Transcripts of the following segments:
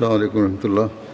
السلام علیکم ورحمۃ اللہ۔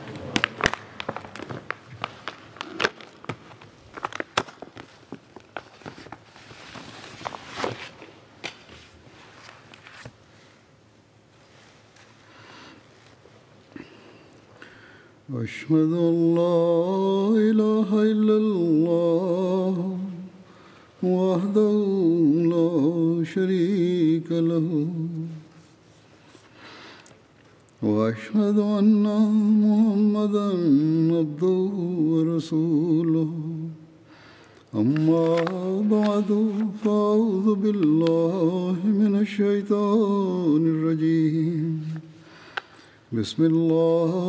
بسم الله.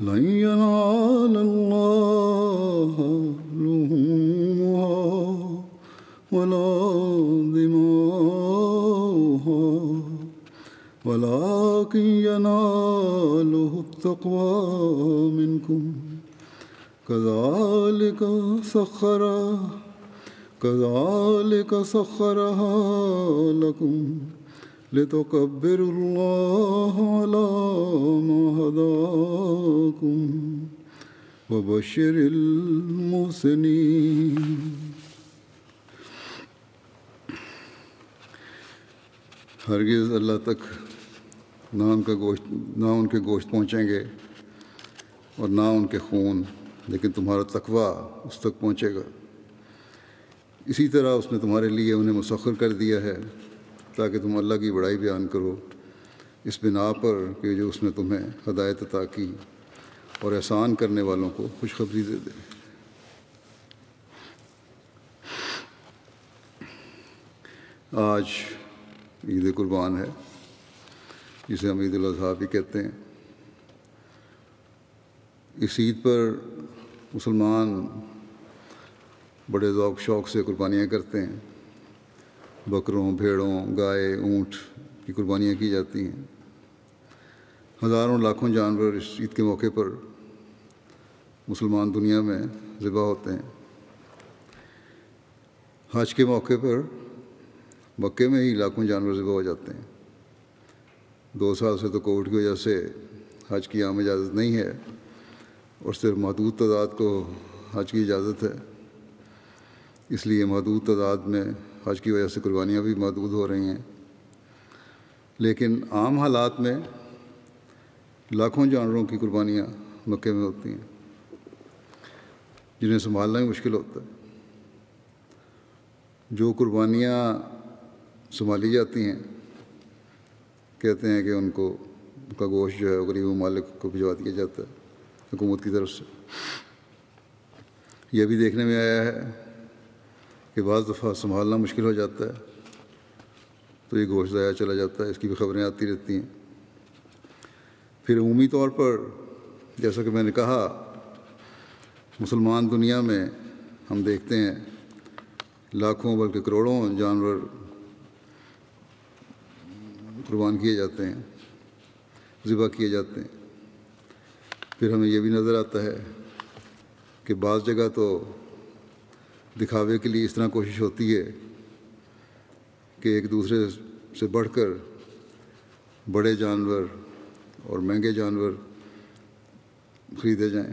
لن ينال الله لحومها ولا دماؤها ولكن يناله التقوى منكم. كذلك سخر كذلك سخرها لكم. لتكبروا الله على ما هداكم وبشر المحسنين. ہرگز اللہ تک نہ ان کا گوشت نہ ان کے گوشت پہنچیں گے اور نہ ان کے خون، لیکن تمہارا تقوی اس تک پہنچے گا۔ اسی طرح اس نے تمہارے لیے انہیں مسخر کر دیا ہے۔ تاکہ تم اللہ کی بڑائی بیان کرو۔ اس بنا پر کہ جو اس نے تمہیں ہدایت عطا کی اور احسان کرنے والوں کو خوشخبری دے دے۔ آج عید قربان ہے، جسے ہم عید الاضحیٰ بھی کہتے ہیں۔ اس عید پر مسلمان بڑے ذوق شوق سے قربانیاں کرتے ہیں۔ بکروں، بھیڑوں، گائے، اونٹ کی قربانیاں کی جاتی ہیں۔ ہزاروں لاکھوں جانور اس عید کے موقع پر مسلمان دنیا میں ذبح ہوتے ہیں۔ حج کے موقع پر مکے میں ہی لاکھوں جانور ذبح ہو جاتے ہیں۔ دو سال سے تو کووڈ کی وجہ سے حج کی عام اجازت نہیں ہے اور صرف محدود تعداد کو حج کی اجازت ہے۔ اس لیے محدود تعداد میں حج کی وجہ سے قربانیاں بھی محدود ہو رہی ہیں۔ لیکن عام حالات میں لاکھوں جانوروں کی قربانیاں مکے میں ہوتی ہیں، جنہیں سنبھالنا ہی مشکل ہوتا ہے۔ جو قربانیاں سنبھالی جاتی ہیں، کہتے ہیں کہ ان کو، ان کا گوشت جو ہے، غریب مالک کو بھجوا دیا جاتا ہے حکومت کی طرف سے۔ یہ بھی دیکھنے میں آیا ہے۔ کہ بعض دفعہ سنبھالنا مشکل ہو جاتا ہے، تو یہ گوشت ضائع چلا جاتا ہے، اس کی بھی خبریں آتی رہتی ہیں۔ پھر عمومی طور پر جیسا کہ میں نے کہا، مسلمان دنیا میں ہم دیکھتے ہیں لاکھوں بلکہ کروڑوں جانور قربان کیے جاتے ہیں، ذبح کیے جاتے ہیں۔ پھر ہمیں یہ بھی نظر آتا ہے کہ بعض جگہ تو دکھاوے کے لیے اس طرح کوشش ہوتی ہے کہ ایک دوسرے سے بڑھ کر بڑے جانور اور مہنگے جانور خریدے جائیں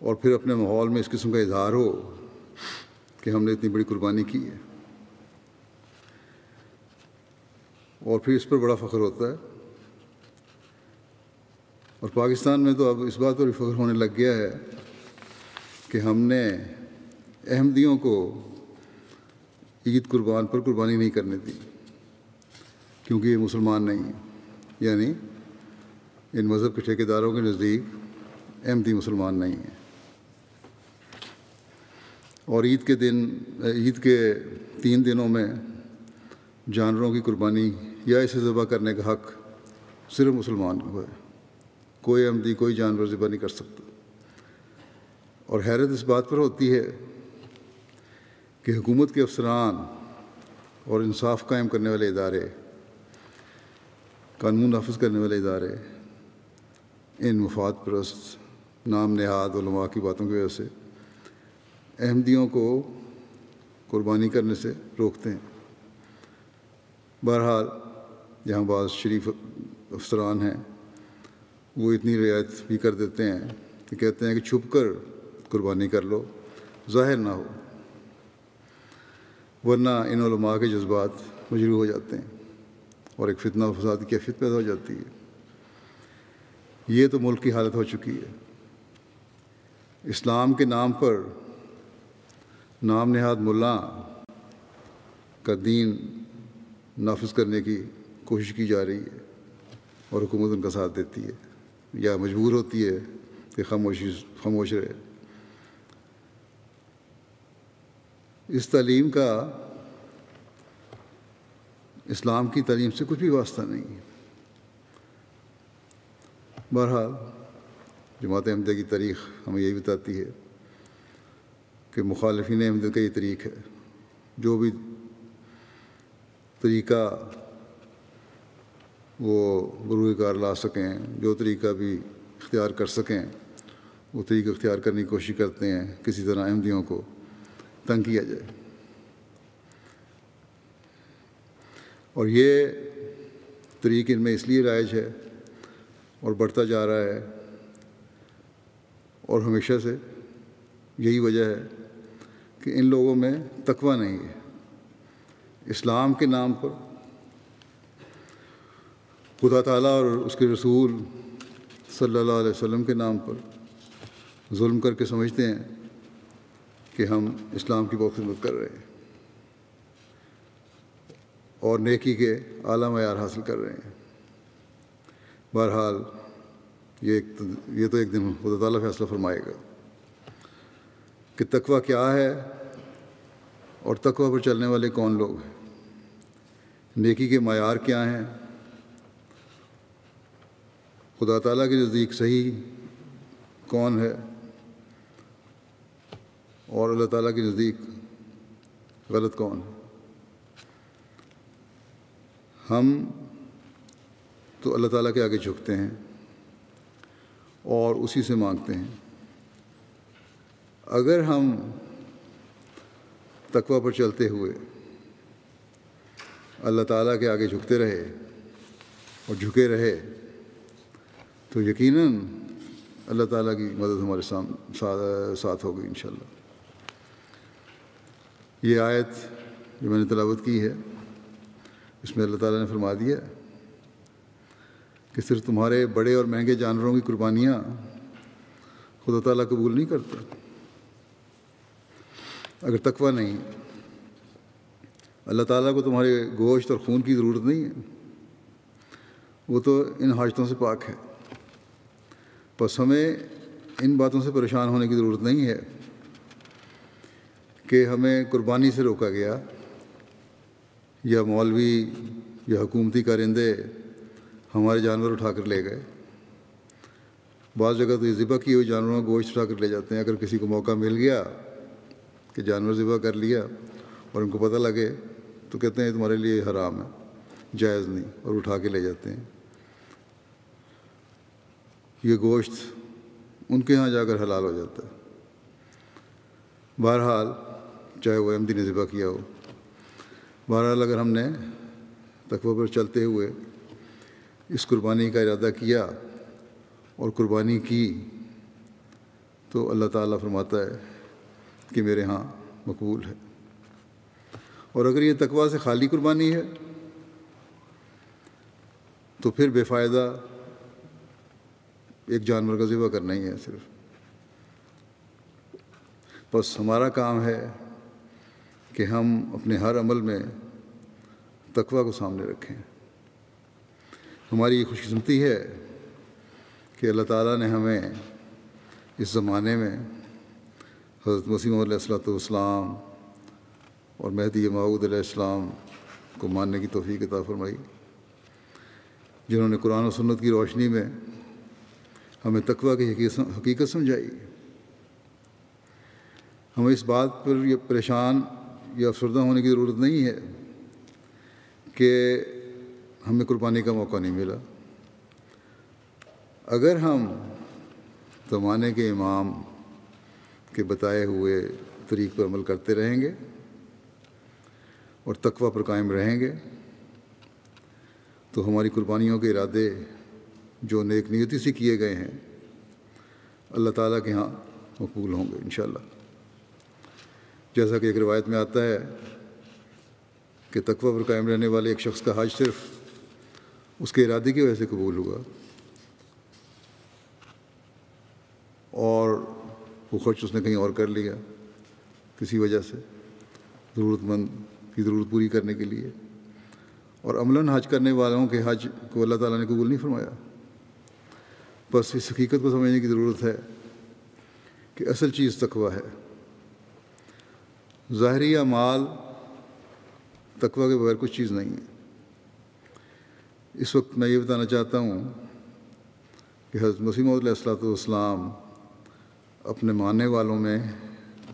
اور پھر اپنے ماحول میں اس قسم کا اظہار ہو کہ ہم نے اتنی بڑی قربانی کی ہے اور پھر اس پر بڑا فخر ہوتا ہے اور پاکستان میں تو اب اس بات پر بھی فخر ہونے لگ گیا ہے کہ ہم نے احمدیوں کو عید قربان پر قربانی نہیں کرنے دی، کیونکہ یہ مسلمان نہیں ہیں۔ یعنی ان مذہب کے ٹھیکیداروں کے نزدیک احمدی مسلمان نہیں ہیں۔ اور عید کے دن، عید کے تین دنوں میں جانوروں کی قربانی یا اسے ذبح کرنے کا حق صرف مسلمان کو ہے۔ کوئی احمدی، کوئی جانور ذبح نہیں کر سکتا۔ اور حیرت اس بات پر ہوتی ہے کہ حکومت کے افسران اور انصاف قائم کرنے والے ادارے، قانون نافذ کرنے والے ادارے، ان مفاد پرست، نام نہاد علماء کی باتوں کی وجہ سے احمدیوں کو قربانی کرنے سے روکتے ہیں۔ بہرحال جہاں بعض شریف افسران ہیں، وہ اتنی رعایت بھی کر دیتے ہیں کہ کہتے ہیں کہ چھپ کر قربانی کر لو، ظاہر نہ ہو۔ ورنہ ان علماء کے جذبات مجروع ہو جاتے ہیں اور ایک فتنہ فساد کی کیفیت پیدا ہو جاتی ہے۔ یہ تو ملک کی حالت ہو چکی ہے۔ اسلام کے نام پر نام نہاد ملا کا دین نافذ کرنے کی کوشش کی جا رہی ہے اور حکومت ان کا ساتھ دیتی ہے۔ یا مجبور ہوتی ہے کہ خاموشی خاموش رہے۔ اس تعلیم کا اسلام کی تعلیم سے کچھ بھی واسطہ نہیں ہے۔ بہرحال، جماعت احمدیہ کی تاریخ ہمیں یہی بتاتی ہے کہ مخالفین احمد کا یہ طریق ہے۔ جو بھی طریقہ وہ بروئے کار لا سکیں، جو طریقہ بھی اختیار کر سکیں، وہ طریقہ اختیار کرنے کی کوشش کرتے ہیں کسی طرح احمدیوں کو۔ تنگ کیا جائے۔ اور یہ طریق ان میں اس لیے رائج ہے اور بڑھتا جا رہا ہے اور ہمیشہ سے یہی وجہ ہے کہ ان لوگوں میں تقوی نہیں ہے۔ اسلام کے نام پر خدا تعالیٰ اور اس کے رسول صلی اللہ علیہ وسلم کے نام پر ظلم کر کے سمجھتے ہیں۔ کہ ہم اسلام کی بہت خدمت کر رہے ہیں اور نیکی کے اعلیٰ معیار حاصل کر رہے ہیں۔ بہرحال یہ ایک یہ تو ایک دن خدا تعالیٰ فیصلہ فرمائے گا کہ تقوی کیا ہے اور تقوی پر چلنے والے کون لوگ ہیں؟ نیکی کے معیار کیا ہیں؟ خدا تعالیٰ کے نزدیک صحیح کون ہے؟ اور اللہ تعالیٰ کے نزدیک غلط کون ہے؟ ہم تو اللہ تعالیٰ کے آگے جھکتے ہیں اور اسی سے مانگتے ہیں۔ اگر ہم تقوی پر چلتے ہوئے اللہ تعالیٰ کے آگے جھکتے رہے اور جھکے رہے، تو یقیناً اللہ تعالیٰ کی مدد ہمارے ساتھ ہوگی انشاءاللہ۔ یہ آیت جو میں نے تلاوت کی ہے، اس میں اللہ تعالیٰ نے فرما دیا کہ صرف تمہارے بڑے اور مہنگے جانوروں کی قربانیاں خدا تعالیٰ قبول نہیں کرتا اگر تقوی نہیں، اللہ تعالیٰ کو تمہارے گوشت اور خون کی ضرورت نہیں ہے۔ وہ تو ان حاجتوں سے پاک ہے۔ بس ہمیں ان باتوں سے پریشان ہونے کی ضرورت نہیں ہے۔ کہ ہمیں قربانی سے روکا گیا۔ یا مولوی، یا حکومتی کارندے ہمارے جانور اٹھا کر لے گئے۔ بعض جگہ تو یہ ذبح کی ہوئی جانوروں کا گوشت اٹھا کر لے جاتے ہیں۔ اگر کسی کو موقع مل گیا کہ جانور ذبح کر لیا اور ان کو پتہ لگے تو کہتے ہیں تمہارے لیے حرام ہے، جائز نہیں، اور اٹھا کے لے جاتے ہیں۔ یہ گوشت ان کے یہاں جا کر حلال ہو جاتا ہے۔ بہرحال چاہے وہ احمدی نے ذبح کیا ہو۔ بہرحال اگر ہم نے تقوی پر چلتے ہوئے اس قربانی کا ارادہ کیا اور قربانی کی تو اللہ تعالیٰ فرماتا ہے کہ میرے ہاں مقبول ہے۔ اور اگر یہ تقوی سے خالی قربانی ہے تو پھر بے فائدہ ایک جانور کا ذبح کرنا ہی ہے صرف۔ بس ہمارا کام ہے کہ ہم اپنے ہر عمل میں تقوا کو سامنے رکھیں۔ ہماری یہ خوش قسمتی ہے کہ اللہ تعالیٰ نے ہمیں اس زمانے میں حضرت مسیم علیہ السلۃ والسلام اور مہدی معود علیہ السلام کو ماننے کی توفیق عطا فرمائی، جنہوں نے قرآن و سنت کی روشنی میں ہمیں تقوا کی حقیقت سمجھائی۔ ہمیں اس بات پر یہ پریشان یا افسردہ ہونے کی ضرورت نہیں ہے کہ ہمیں قربانی کا موقع نہیں ملا۔ اگر ہم زمانے کے امام کے بتائے ہوئے طریق پر عمل کرتے رہیں گے اور تقوی پر قائم رہیں گے، تو ہماری قربانیوں کے ارادے جو نیک نیتی سے کیے گئے ہیں، اللہ تعالیٰ کے ہاں مقبول ہوں گے انشاءاللہ۔ جیسا کہ ایک روایت میں آتا ہے کہ تقوی پر قائم رہنے والے ایک شخص کا حج صرف اس کے ارادے کی وجہ سے قبول ہوا اور وہ خرچ اس نے کہیں اور کر لیا کسی وجہ سے ضرورت مند کی ضرورت پوری کرنے کے لیے اور عملاً حج کرنے والوں کے حج کو اللہ تعالیٰ نے قبول نہیں فرمایا۔ بس اس حقیقت کو سمجھنے کی ضرورت ہے کہ اصل چیز تقوی ہے۔ ظاہری مال تقوی کے بغیر کچھ چیز نہیں ہے۔ اس وقت میں یہ بتانا چاہتا ہوں کہ حضرت مسیم علیہ السلاۃ والسلام اپنے ماننے والوں میں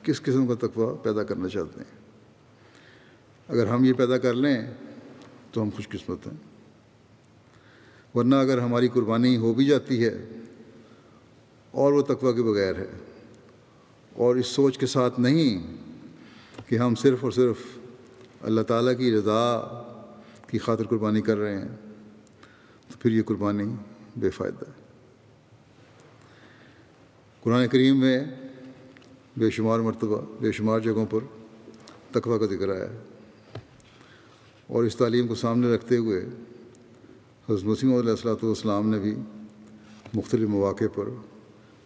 کس قسم کا تقوی پیدا کرنا چاہتے ہیں؟ اگر ہم یہ پیدا کر لیں تو ہم خوش قسمت ہیں۔ ورنہ اگر ہماری قربانی ہو بھی جاتی ہے اور وہ تقوی کے بغیر ہے اور اس سوچ کے ساتھ نہیں کہ ہم صرف اور صرف اللہ تعالیٰ کی رضا کی خاطر قربانی کر رہے ہیں، تو پھر یہ قربانی بے فائدہ ہے۔ قرآن کریم میں بے شمار مرتبہ، بے شمار جگہوں پر تقوی کا ذکر آیا ہے۔ اور اس تعلیم کو سامنے رکھتے ہوئے حضرت مسیم علیہ السلاۃ والسلام نے بھی مختلف مواقع پر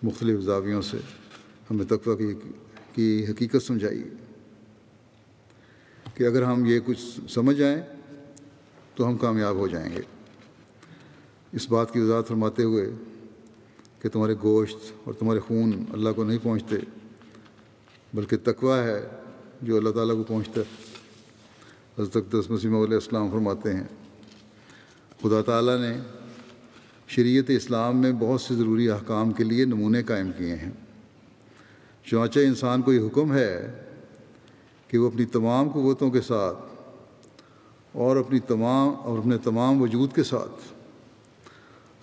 مختلف زاویوں سے ہمیں تقوی کی کی حقیقت سمجھائی۔ کہ اگر ہم یہ کچھ سمجھ جائیں تو ہم کامیاب ہو جائیں گے۔ اس بات کی وضاحت فرماتے ہوئے کہ تمہارے گوشت اور تمہارے خون اللہ کو نہیں پہنچتے، بلکہ تقوی ہے جو اللہ تعالیٰ کو پہنچتا ہے۔ حضرت اقدس مسیم علیہ السلام فرماتے ہیں، خدا تعالیٰ نے شریعت اسلام میں بہت سے ضروری احکام کے لیے نمونے قائم کیے ہیں۔ چنانچہ انسان کو یہ حکم ہے کہ وہ اپنی تمام قوتوں کے ساتھ اور اپنی تمام اور اپنے تمام وجود کے ساتھ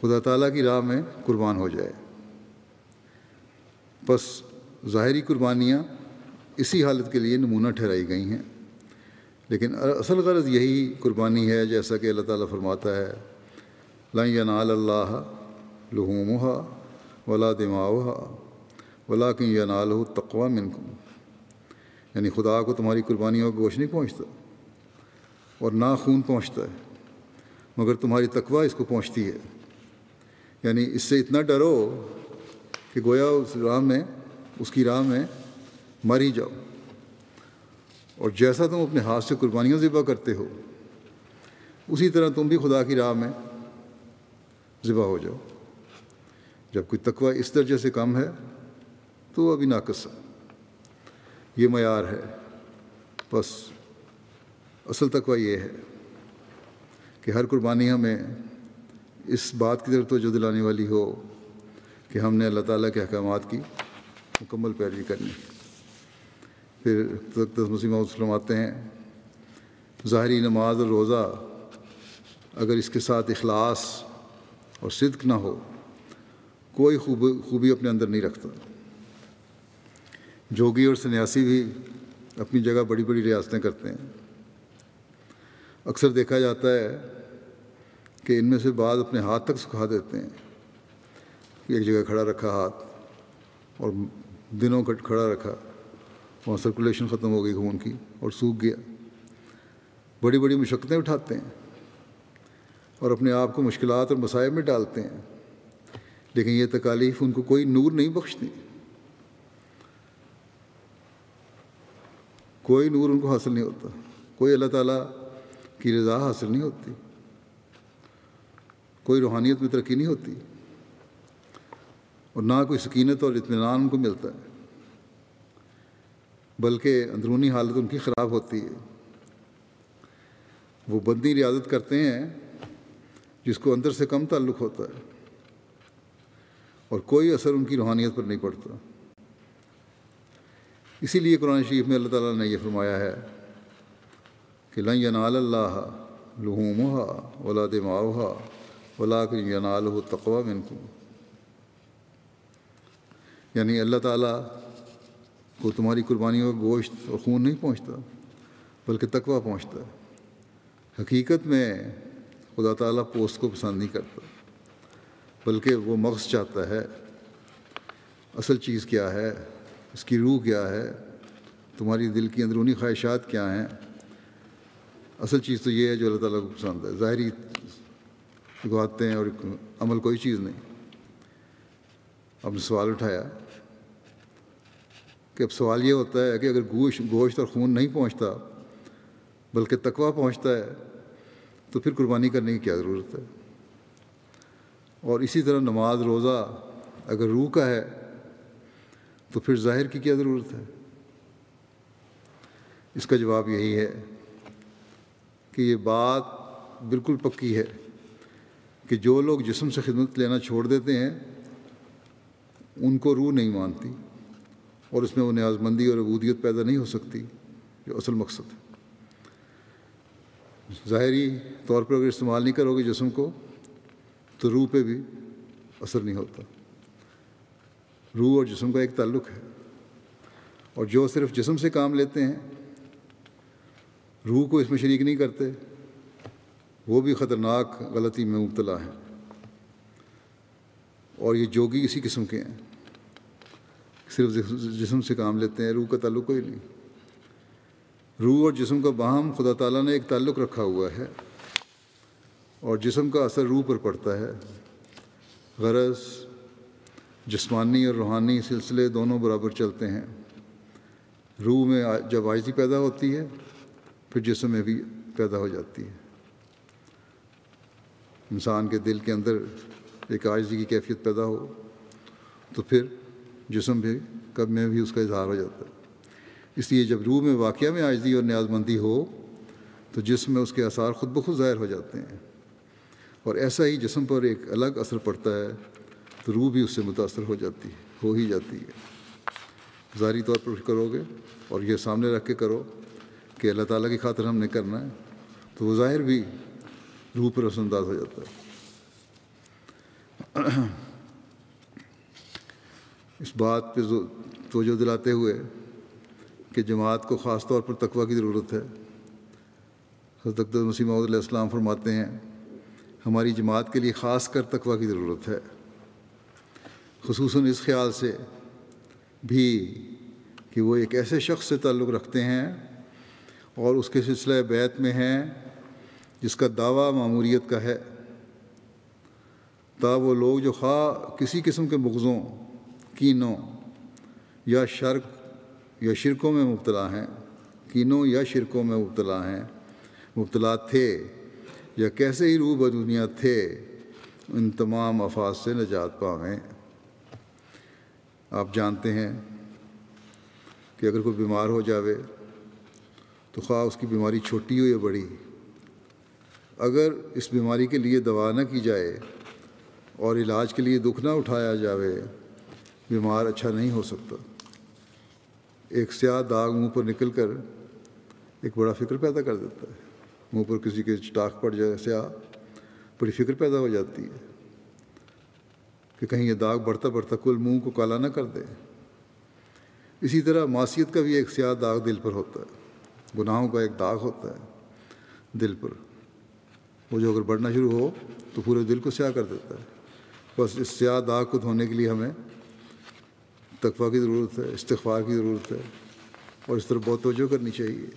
خدا تعالیٰ کی راہ میں قربان ہو جائے۔ بس ظاہری قربانیاں اسی حالت کے لیے نمونہ ٹھہرائی گئی ہیں۔ لیکن اصل غرض یہی قربانی ہے جیسا کہ اللہ تعالیٰ فرماتا ہے لائن اللہ لحومہ ولا دماؤ ولا کہ یا تقوا منکم۔ یعنی خدا کو تمہاری قربانیوں کا گوشت نہیں پہنچتا اور نہ خون پہنچتا ہے، مگر تمہاری تقوی اس کو پہنچتی ہے۔ یعنی اس سے اتنا ڈرو کہ گویا اس راہ میں، اس کی راہ میں مر ہی جاؤ۔ اور جیسا تم اپنے ہاتھ سے قربانیاں ذبح کرتے ہو، اسی طرح تم بھی خدا کی راہ میں ذبح ہو جاؤ۔ جب کوئی تقوی اس درجے سے کم ہے، تو وہ ابھی ناقص ہے۔ یہ معیار ہے۔ بس، اصل تقوی یہ ہے کہ ہر قربانی ہمیں اس بات کی طرف توجہ دلانے والی ہو کہ ہم نے اللہ تعالیٰ کے احکامات کی مکمل پیروی کرنی۔ پھر مسیم وسلم آتے ہیں۔ ظاہری نماز اور روزہ اگر اس کے ساتھ اخلاص اور صدق نہ ہو، کوئی خوب، خوبی اپنے اندر نہیں رکھتا۔ جوگی اور سنیاسی بھی اپنی جگہ بڑی بڑی ریاستیں کرتے ہیں۔ اکثر دیکھا جاتا ہے کہ ان میں سے بعض اپنے ہاتھ تک سکھا دیتے ہیں ایک جگہ کھڑا رکھا ہاتھ اور دنوں کا کھڑا رکھا، وہاں سرکولیشن ختم ہو گئی خون کی اور سوکھ گیا۔ بڑی بڑی مشقتیں اٹھاتے ہیں اور اپنے آپ کو مشکلات اور مسائل میں ڈالتے ہیں، لیکن یہ تکالیف ان کو کوئی نور نہیں بخشتی۔ کوئی نور ان کو حاصل نہیں ہوتا، کوئی اللہ تعالیٰ کی رضا حاصل نہیں ہوتی، کوئی روحانیت میں ترقی نہیں ہوتی اور نہ کوئی سکینت اور اطمینان ان کو ملتا ہے، بلکہ اندرونی حالت ان کی خراب ہوتی ہے۔ وہ بندی ریاضت کرتے ہیں جس کو اندر سے کم تعلق ہوتا ہے اور کوئی اثر ان کی روحانیت پر نہیں پڑتا۔ اسی لیے قرآن شریف میں اللہ تعالیٰ نے یہ فرمایا ہے کہ لن ینال اللہ لحومہ اولاد معاوہ ولا کہ ینال ہو تقوا منکم۔ یعنی اللہ تعالیٰ کو تمہاری قربانیوں کا گوشت اور خون نہیں پہنچتا، بلکہ تقوا پہنچتا ہے۔ حقیقت میں خدا تعالیٰ پوسٹ کو پسند نہیں کرتا، بلکہ وہ مغز چاہتا ہے اصل چیز کیا ہے؟ اس کی روح کیا ہے؟ تمہاری دل کی اندرونی خواہشات کیا ہیں؟ اصل چیز تو یہ ہے جو اللہ تعالیٰ کو پسند ہے۔ ظاہری گواتے ہیں اور عمل کوئی چیز نہیں۔ اب نے سوال اٹھایا کہ اب سوال یہ ہوتا ہے کہ اگر گوشت گوشت اور خون نہیں پہنچتا، بلکہ تقوا پہنچتا ہے، تو پھر قربانی کرنے کی کیا ضرورت ہے؟ اور اسی طرح نماز، روزہ اگر روح کا ہے تو پھر ظاہر کی کیا ضرورت ہے؟ اس کا جواب یہی ہے کہ یہ بات بالکل پکی ہے کہ جو لوگ جسم سے خدمت لینا چھوڑ دیتے ہیں، ان کو روح نہیں مانتی اور اس میں وہ نیاز مندی اور عبودیت پیدا نہیں ہو سکتی جو اصل مقصد ہے۔ ظاہری طور پر اگر استعمال نہیں کرو گے جسم کو، تو روح پہ بھی اثر نہیں ہوتا۔ روح اور جسم کا ایک تعلق ہے۔ اور جو صرف جسم سے کام لیتے ہیں، روح کو اس میں شریک نہیں کرتے، وہ بھی خطرناک غلطی میں مبتلا ہیں۔ اور یہ جوگی اسی قسم کے ہیں۔ صرف جسم سے کام لیتے ہیں، روح کا تعلق کوئی نہیں۔ روح اور جسم کا باہم خدا تعالیٰ نے ایک تعلق رکھا ہوا ہے۔ اور جسم کا اثر روح پر پڑتا ہے۔ غرض جسمانی اور روحانی سلسلے دونوں برابر چلتے ہیں۔ روح میں جب آجزی پیدا ہوتی ہے، پھر جسم میں بھی پیدا ہو جاتی ہے۔ انسان کے دل کے اندر ایک آجزی کی کیفیت پیدا ہو، تو پھر جسم بھی، کب میں بھی اس کا اظہار ہو جاتا ہے۔ اس لیے جب روح میں واقعہ میں آجزی اور نیاز مندی ہو، تو جسم میں اس کے اثار خود بخود ظاہر ہو جاتے ہیں۔ اور ایسا ہی جسم پر ایک الگ اثر پڑتا ہے۔ تو روح بھی اس سے متاثر ہو جاتی ہے، ہو ہی جاتی ہے۔ ظاہری طور پر کرو گے اور یہ سامنے رکھ کے کرو کہ اللہ تعالیٰ کی خاطر ہم نے کرنا ہے، تو وہ ظاہر بھی روح پر اثر انداز ہو جاتا ہے۔ اس بات پہ توجہ دلاتے ہوئے کہ جماعت کو خاص طور پر تقوی کی ضرورت ہے۔ حضرت مسیم علیہ السلام فرماتے ہیں، ہماری جماعت کے لیے خاص کر تقوی کی ضرورت ہے۔ خصوصاً اس خیال سے بھی کہ وہ ایک ایسے شخص سے تعلق رکھتے ہیں اور اس کے سلسلہ بیت میں ہیں جس کا دعویٰ معموریت کا ہے۔ تا وہ لوگ جو خواہ کسی قسم کے مغزوں کینوں یا شرک یا شرکوں میں مبتلا ہیں، کینوں یا شرکوں میں مبتلا ہیں، مبتلا تھے یا کیسے ہی روح دنیا تھے، ان تمام افاظ سے نجات پاویں۔ آپ جانتے ہیں کہ اگر کوئی بیمار ہو جاوے تو خواہ اس کی بیماری چھوٹی ہو یا بڑی، اگر اس بیماری کے لیے دوا نہ کی جائے اور علاج کے لیے دکھ نہ اٹھایا جاوے، بیمار اچھا نہیں ہو سکتا۔ ایک سیاہ داغ منہ پر نکل کر ایک بڑا فکر پیدا کر دیتا ہے۔ منہ پر کسی کے چٹاخ پڑ جائے، سیاہ، بڑی فکر پیدا ہو جاتی ہے۔ کہ کہیں یہ داغ بڑھتا بڑھتا کل منہ کو کالا نہ کر دے۔ اسی طرح معاشیت کا بھی ایک سیاہ داغ دل پر ہوتا ہے۔ گناہوں کا ایک داغ ہوتا ہے دل پر۔ وہ جو اگر بڑھنا شروع ہو تو پورے دل کو سیاہ کر دیتا ہے۔ بس اس سیاہ داغ کو دھونے کے لیے ہمیں تقفہ کی ضرورت ہے، استغفار کی ضرورت ہے اور اس طرح بہت توجہ کرنی چاہیے۔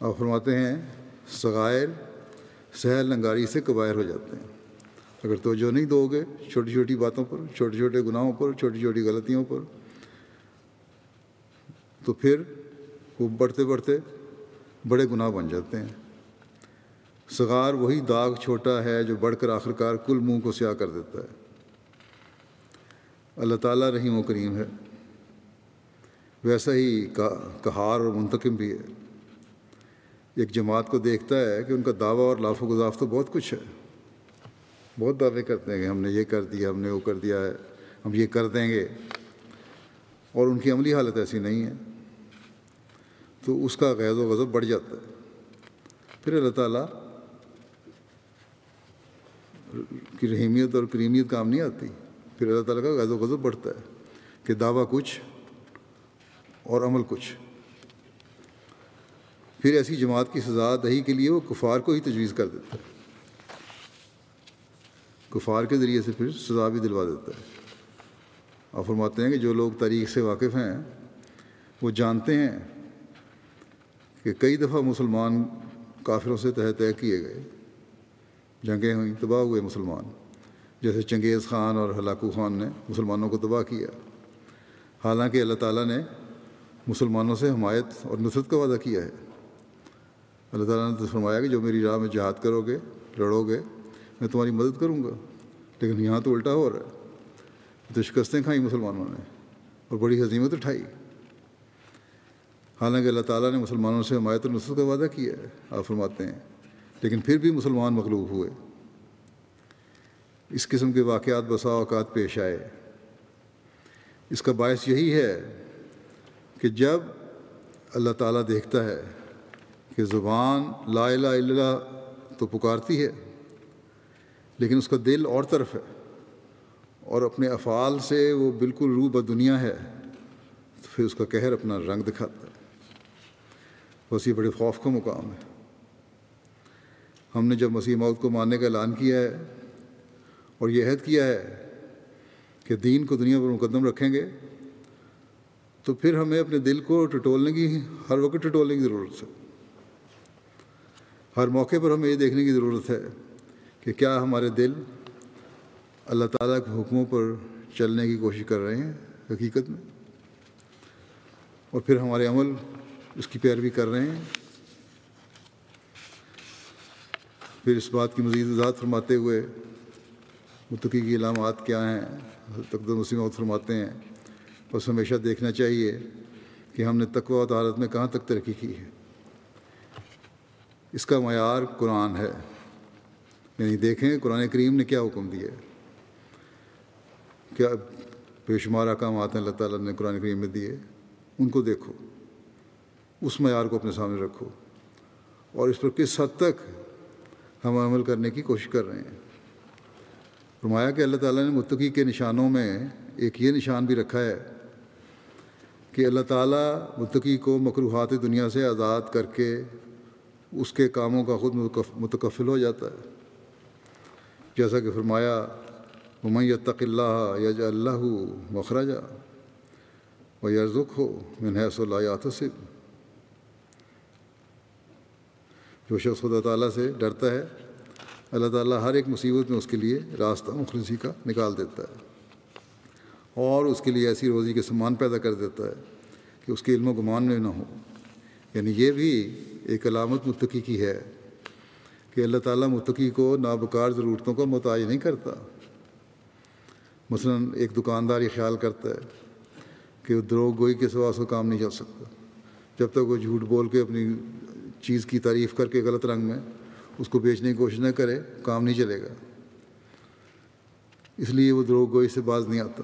آپ فرماتے ہیں سغائر سہل لنگاری سے قبائر ہو جاتے ہیں۔ اگر توجہ نہیں دو گے چھوٹی چھوٹی باتوں پر، چھوٹے چھوٹے گناہوں پر، چھوٹی چھوٹی غلطیوں پر، تو پھر وہ بڑھتے بڑھتے بڑے گناہ بن جاتے ہیں۔ صغار وہی داغ چھوٹا ہے جو بڑھ کر آخر کار کل منہ کو سیاہ کر دیتا ہے۔ اللہ تعالیٰ رحیم و کریم ہے۔ ویسا ہی کہار اور منتقم بھی ہے۔ ایک جماعت کو دیکھتا ہے کہ ان کا دعویٰ اور لاف و گزاف تو بہت کچھ ہے۔ بہت دعوے کرتے ہیں کہ ہم نے یہ کر دیا، ہم نے وہ کر دیا ہے ہم یہ کر دیں گے۔ اور ان کی عملی حالت ایسی نہیں ہے۔ تو اس کا غیر و غضب بڑھ جاتا ہے۔ پھر اللہ تعالیٰ کی رحیمیت اور کریمیت کام نہیں آتی۔ پھر اللہ تعالیٰ کا غیر و غضب بڑھتا ہے کہ دعویٰ کچھ اور عمل کچھ۔ پھر ایسی جماعت کی سزا دہی کے لیے وہ کفار کو ہی تجویز کر دیتا ہے۔ کفار کے ذریعے سے پھر سزا بھی دلوا دیتا ہے۔ آپ فرماتے ہیں کہ جو لوگ تاریخ سے واقف ہیں، وہ جانتے ہیں کہ کئی دفعہ مسلمان کافروں سے تہ طے کیے گئے۔ جنگیں ہوئیں، تباہ ہوئے مسلمان۔ جیسے چنگیز خان اور ہلاکو خان نے مسلمانوں کو تباہ کیا۔ حالانکہ اللہ تعالیٰ نے مسلمانوں سے حمایت اور نصرت کا وعدہ کیا ہے۔ اللہ تعالیٰ نے تو فرمایا کہ جو میری راہ میں جہاد کرو گے، لڑو گے میں تمہاری مدد کروں گا، لیکن یہاں تو الٹا ہو رہا ہے۔ تو شکستیں کھائیں مسلمانوں نے اور بڑی حضیمت اٹھائی۔ حالانکہ اللہ تعالیٰ نے مسلمانوں سے حمایت اور کا وعدہ کیا ہے، آپ فرماتے ہیں۔ لیکن پھر بھی مسلمان مغلوب ہوئے۔ اس قسم کے واقعات بسا اوقات پیش آئے۔ اس کا باعث یہی ہے کہ جب اللہ تعالیٰ دیکھتا ہے کہ زبان لا الہ الا اللہ تو پکارتی ہے لیکن اس کا دل اور طرف ہے اور اپنے افعال سے وہ بالکل روح ب دنیا ہے، تو پھر اس کا کہر اپنا رنگ دکھاتا ہے۔ بس یہ بڑے خوف کا مقام ہے۔ ہم نے جب مسیح موت کو ماننے کا اعلان کیا ہے اور یہ عہد کیا ہے کہ دین کو دنیا پر مقدم رکھیں گے، تو پھر ہمیں اپنے دل کو ٹٹولنے کی، ہر وقت ٹٹولنے کی ضرورت ہے۔ ہر موقع پر ہمیں یہ دیکھنے کی ضرورت ہے کہ کیا ہمارے دل اللہ تعالیٰ کے حکموں پر چلنے کی کوشش کر رہے ہیں حقیقت میں؟ اور پھر ہمارے عمل اس کی پیروی کر رہے ہیں؟ پھر اس بات کی مزید وضاحت فرماتے ہوئے متقی کی علامات کیا ہیں؟ تقدم مسلم فرماتے ہیں، بس ہمیشہ دیکھنا چاہیے کہ ہم نے تقوی و عدالت میں کہاں تک ترقی کی ہے؟ اس کا معیار قرآن ہے۔ یعنی دیکھیں قرآن کریم نے کیا حکم دیا ہے کیا بے شمار احکامات ہیں اللہ تعالیٰ نے قرآن کریم میں دیے؟ ان کو دیکھو، اس معیار کو اپنے سامنے رکھو۔ اور اس پر کس حد تک ہم عمل کرنے کی کوشش کر رہے ہیں؟ فرمایا کہ اللہ تعالیٰ نے متقی کے نشانوں میں ایک یہ نشان بھی رکھا ہے کہ اللہ تعالیٰ متقی کو مقروحات دنیا سے آزاد کر کے اس کے کاموں کا خود متکفل ہو جاتا ہے۔ جیسا کہ فرمایا ممیت اللہ یج اللہ مخرجہ و یرزق ہو منحص اللہ یاتسب جو شخص خدا تعالیٰ سے ڈرتا ہے، اللہ تعالیٰ ہر ایک مصیبت میں اس کے لیے راستہ مخلصی کا نکال دیتا ہے۔ اور اس کے لیے ایسی روزی کے سامان پیدا کر دیتا ہے کہ اس کے علم و گمان میں نہ ہو۔ یعنی یہ بھی ایک علامت متقی کی ہے۔ کہ اللہ تعالیٰ متقی کو نابکار ضرورتوں کا محتاج نہیں کرتا۔ مثلا ایک دکاندار یہ خیال کرتا ہے کہ دروغ گوئی کے سوا اس کا کام نہیں چل سکتا۔ جب تک وہ جھوٹ بول کے اپنی چیز کی تعریف کر کے غلط رنگ میں اس کو بیچنے کی کوشش نہ کرے، کام نہیں چلے گا۔ اس لیے وہ دروغ گوئی سے باز نہیں آتا۔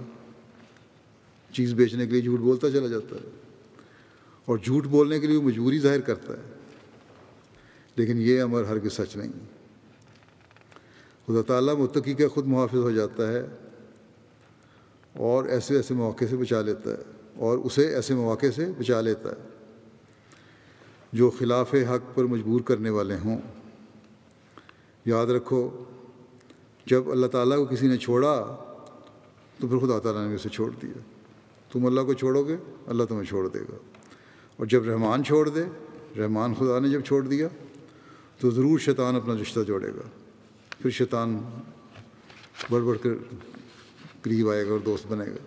چیز بیچنے کے لیے جھوٹ بولتا چلا جاتا ہے اور جھوٹ بولنے کے لیے وہ مجبوری ظاہر کرتا ہے۔ لیکن یہ امر ہر کے سچ نہیں۔ خدا تعالیٰ متقی کا خود محافظ ہو جاتا ہے اور ایسے ایسے مواقع سے بچا لیتا ہے اور اسے ایسے مواقع سے بچا لیتا ہے جو خلاف حق پر مجبور کرنے والے ہوں۔ یاد رکھو، جب اللہ تعالیٰ کو کسی نے چھوڑا تو پھر خدا تعالیٰ نے اسے چھوڑ دیا۔ تم اللہ کو چھوڑو گے، اللہ تمہیں چھوڑ دے گا۔ اور جب رحمان چھوڑ دے، رحمان خدا نے جب چھوڑ دیا تو ضرور شیطان اپنا رشتہ جوڑے گا۔ پھر شیطان بڑھ بڑھ کر قریب آئے گا اور دوست بنے گا۔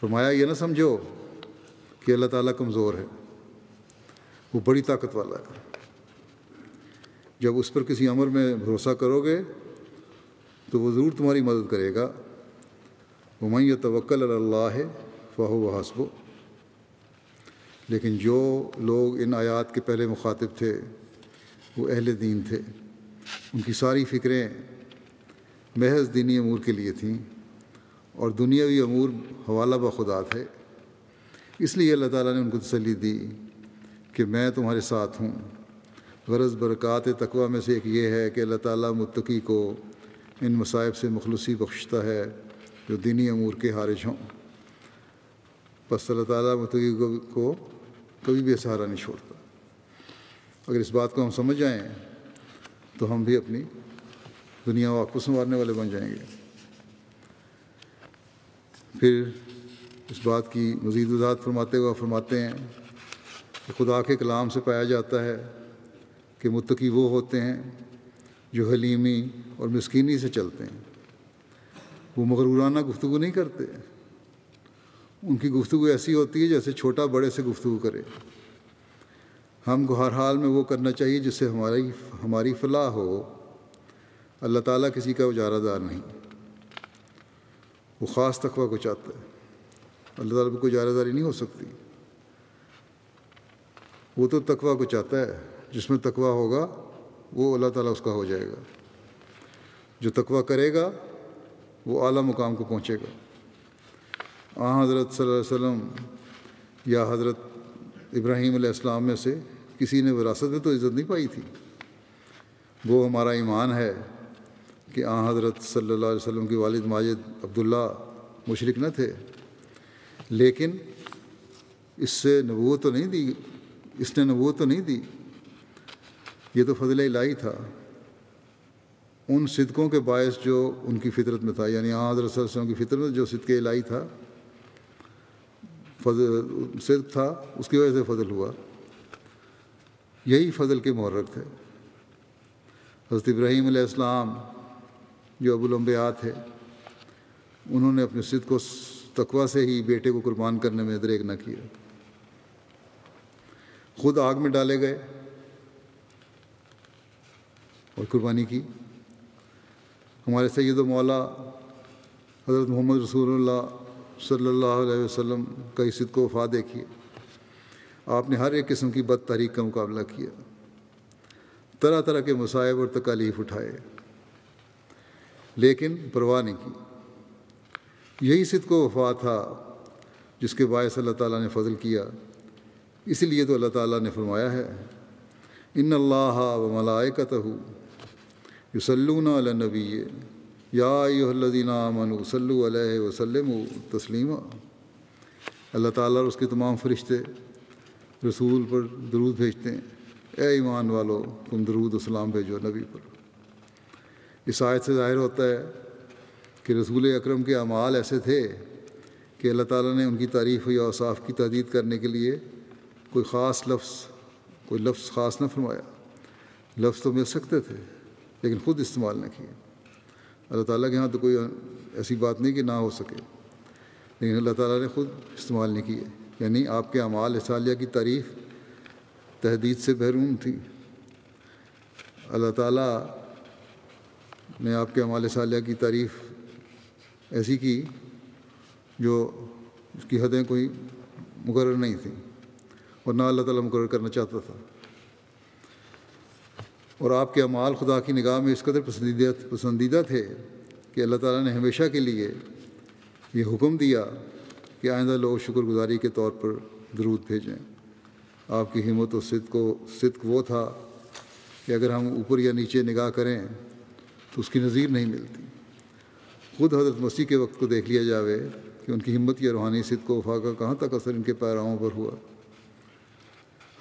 فرمایا، یہ نہ سمجھو کہ اللہ تعالیٰ کمزور ہے۔ وہ بڑی طاقت والا ہے۔ جب اس پر کسی عمر میں بھروسہ کرو گے تو وہ ضرور تمہاری مدد کرے گا۔ وہ میں توکل اللہ ہے فہو و حسب لیکن جو لوگ ان آیات کے پہلے مخاطب تھے وہ اہل دین تھے۔ ان کی ساری فکریں محض دینی امور کے لیے تھیں اور دنیاوی امور حوالہ بخدا تھے۔ اس لیے اللہ تعالیٰ نے ان کو تسلی دی کہ میں تمہارے ساتھ ہوں۔ غرض برکات تقوی میں سے ایک یہ ہے کہ اللہ تعالیٰ متقی کو ان مصائب سے مخلصی بخشتا ہے جو دینی امور کے حارج ہوں۔ بس اللہ تعالیٰ متقی کو کبھی بھی سہارا نہیں چھوڑتا۔ اگر اس بات کو ہم سمجھ جائیں تو ہم بھی اپنی دنیا واپس سنوارنے والے بن جائیں گے۔ پھر اس بات کی مزید وضاحت فرماتے ہوئے فرماتے ہیں کہ خدا کے کلام سے پایا جاتا ہے کہ متقی وہ ہوتے ہیں جو حلیمی اور مسکینی سے چلتے ہیں۔ وہ مغرورانہ گفتگو نہیں کرتے۔ ان کی گفتگو ایسی ہوتی ہے جیسے چھوٹا بڑے سے گفتگو کرے۔ ہم کو ہر حال میں وہ کرنا چاہیے جس سے ہماری ہماری فلاح ہو۔ اللہ تعالیٰ کسی کا اجارہ دار نہیں۔ وہ خاص تقوی کو چاہتا ہے۔ اللہ تعالیٰ کو اجارہ داری نہیں ہو سکتی۔ وہ تو تقوی کو چاہتا ہے۔ جس میں تقوی ہوگا، وہ اللہ تعالیٰ اس کا ہو جائے گا۔ جو تقوی کرے گا، وہ اعلیٰ مقام کو پہنچے گا۔ آ، حضرت صلی اللہ علیہ وسلم یا حضرت ابراہیم علیہ السلام میں سے کسی نے وراثت میں تو عزت نہیں پائی تھی۔ وہ ہمارا ایمان ہے کہ آ حضرت صلی اللہ علیہ وسلم کی والد ماجد عبداللہ مشرق نہ تھے۔ لیکن اس سے نبوت تو نہیں دی، اس نے نبوت تو نہیں دی۔ یہ تو فضل الہی تھا۔ ان صدقوں کے باعث جو ان کی فطرت میں تھا یعنی آ حضرت صلی اللہ علیہ وسلم کی فطرت میں جو صدق الہی تھا، فضل، صدق تھا، اس کی وجہ سے فضل ہوا۔ یہی فضل کے محرک تھے۔ حضرت ابراہیم علیہ السلام جو ابو الانبیاء تھے، انہوں نے اپنے صدق کو تقوا سے ہی بیٹے کو قربان کرنے میں دریک نہ کیا۔ خود آگ میں ڈالے گئے اور قربانی کی۔ ہمارے سید و مولا حضرت محمد رسول اللہ صلی اللہ علیہ وسلم کا صدق و وفا دیکھیے۔ آپ نے ہر ایک قسم کی بد تحریک کا مقابلہ کیا۔ طرح طرح کے مصائب اور تکالیف اٹھائے۔ لیکن پرواہ نہیں کی۔ یہی صدق و وفا تھا جس کے باعث اللہ تعالیٰ نے فضل کیا۔ اسی لیے تو اللہ تعالیٰ نے فرمایا ہے، ان اللہ و ملائکتہ یسلون علی نبی یا الدین امن وسلو علیہ وسلم و تسلیمہ اللہ تعالیٰ اور اس کے تمام فرشتے رسول پر درود بھیجتے ہیں۔ اے ایمان والو، تم درود السلام بھیجو نبی پر۔ اس آیت سے ظاہر ہوتا ہے کہ رسول اکرم کے اعمال ایسے تھے کہ اللہ تعالیٰ نے ان کی تعریف یا اوصاف کی تحدید کرنے کے لیے کوئی خاص لفظ، کوئی لفظ خاص نہ فرمایا۔ لفظ تو مل سکتے تھے، لیکن خود استعمال نہ کیے۔ اللہ تعالیٰ کے ہاں تو کوئی ایسی بات نہیں کہ نہ ہو سکے، لیکن اللہ تعالیٰ نے خود استعمال نہیں کیے۔ یعنی آپ کے اعمال اصالیہ کی تعریف تحدید سے بیرون تھی۔ اللہ تعالیٰ نے آپ کے اعمال صالیہ کی تعریف ایسی کی جو اس کی حدیں کوئی مقرر نہیں تھیں اور نہ اللہ تعالیٰ مقرر کرنا چاہتا تھا۔ اور آپ کے اعمال خدا کی نگاہ میں اس قدر پسندیدہ پسندیدہ تھے کہ اللہ تعالیٰ نے ہمیشہ کے لیے یہ حکم دیا کہ آئندہ لوگ شکر گزاری کے طور پر درود بھیجیں۔ آپ کی ہمت و صدق و صدق وہ تھا کہ اگر ہم اوپر یا نیچے نگاہ کریں تو اس کی نظیر نہیں ملتی۔ خود حضرت مسیح کے وقت کو دیکھ لیا جاوے کہ ان کی ہمت یا روحانی صدق و وفا کا کہاں تک اثر ان کے پیراؤں پر ہوا۔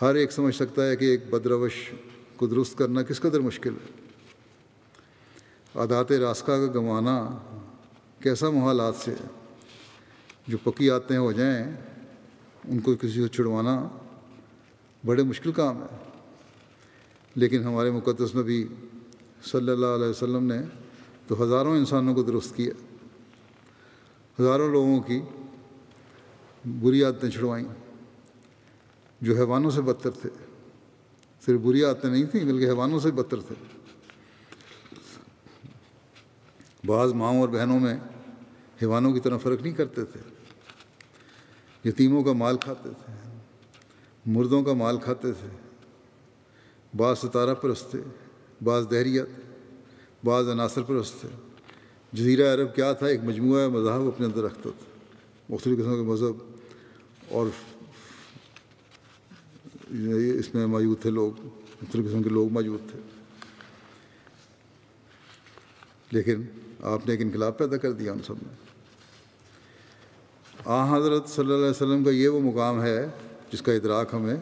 ہر ایک سمجھ سکتا ہے کہ ایک بدروش کو درست کرنا کس قدر مشکل ہے۔ عادات راسکا کا گنوانا کیسا محالات سے ہے۔ جو پکی آتے ہو جائیں، ان کو کسی سے چھڑوانا بڑے مشکل کام ہے۔ لیکن ہمارے مقدس نبی صلی اللہ علیہ وسلم نے تو ہزاروں انسانوں کو درست کیا۔ ہزاروں لوگوں کی بری عادتیں چھڑوائیں۔ جو حیوانوں سے بدتر تھے۔ صرف بری عادتیں نہیں تھیں، بلکہ حیوانوں سے بدتر تھے۔ بعض ماؤں اور بہنوں میں حیوانوں کی طرح فرق نہیں کرتے تھے۔ یتیموں کا مال کھاتے تھے، مردوں کا مال کھاتے تھے۔ بعض ستارہ پرست تھے، بعض دہریت بعض عناصر پرست تھے۔ جزیرہ عرب کیا تھا؟ ایک مجموعہ مذاہب اپنے اندر رکھتا تھا، مختلف قسم کے مذہب۔ اور اس میں موجود تھے لوگ، مختلف قسم کے لوگ موجود تھے۔ لیکن آپ نے ایک انقلاب پیدا کر دیا ان سب میں۔ آ، حضرت صلی اللہ علیہ وسلم کا یہ وہ مقام ہے جس کا ادراک ہمیں